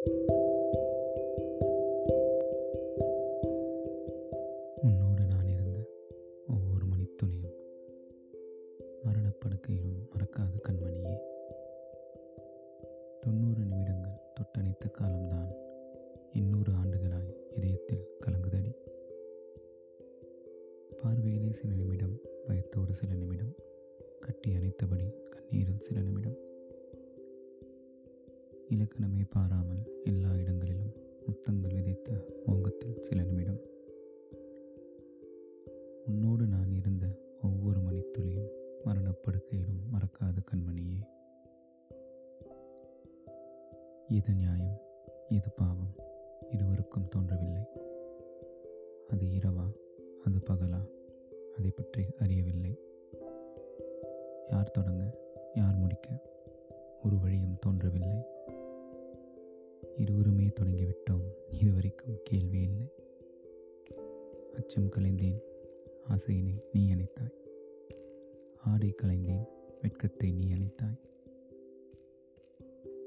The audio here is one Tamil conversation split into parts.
உன்னோடு நான் இருந்த ஒவ்வொரு மணித்துளியும் மரணப்படுக்கையிலும் மறக்காத கண்மணியே. தொண்ணூறு நிமிடங்கள் தொட்டணைத்த காலம்தான் எண்ணூறு ஆண்டுகளாய் இதயத்தில் கலங்குதடி. பார்வையிலே சில நிமிடம் பயத்தோடு சில நிமிடம் கட்டி அணைத்தபடி கண்ணீரில் சில நிமிடம். இலக்கணமே பாராமல் எல்லா இடங்களிலும் முத்தங்கள் விதைத்த மோகத்தில் சில நிமிடம் உன்னோடு நான் இருந்த ஒவ்வொரு மணித்துளியும் மரணப்படுக்கையிலும் மறக்காத கண்மணியே. இது நியாயம் இது பாவம் இருவருக்கும் தோன்றவில்லை. அது இரவா அது பகலா அதை பற்றி அறியவில்லை. யார் தொடங்க யார் முடிக்க ஒரு வழியும் தோன்றவில்லை. இருவருமே தொடங்கிவிட்டோம். இதுவரைக்கும் கேள்வி இல்லை. அச்சம் கலைந்தேன். ஆசையினை நீ அணைத்தாய். ஆடை கலைந்தேன். வெட்கத்தை நீ அணைத்தாய்.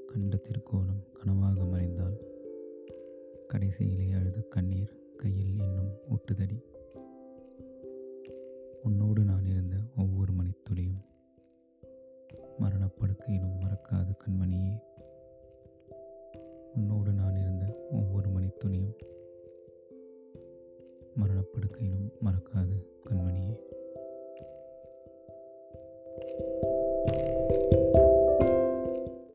கண்ட திருக்கோணம் கனவாக மறைந்தால். கடைசியிலே அழுத கண்ணீர் கையில் இன்னும் ஒட்டுதடி. உன்னோடு நான் இருந்த ஒவ்வொரு மணித்துளியும் மரணப்படுக்கையிலும் மறக்காது கண்மணியே. thank you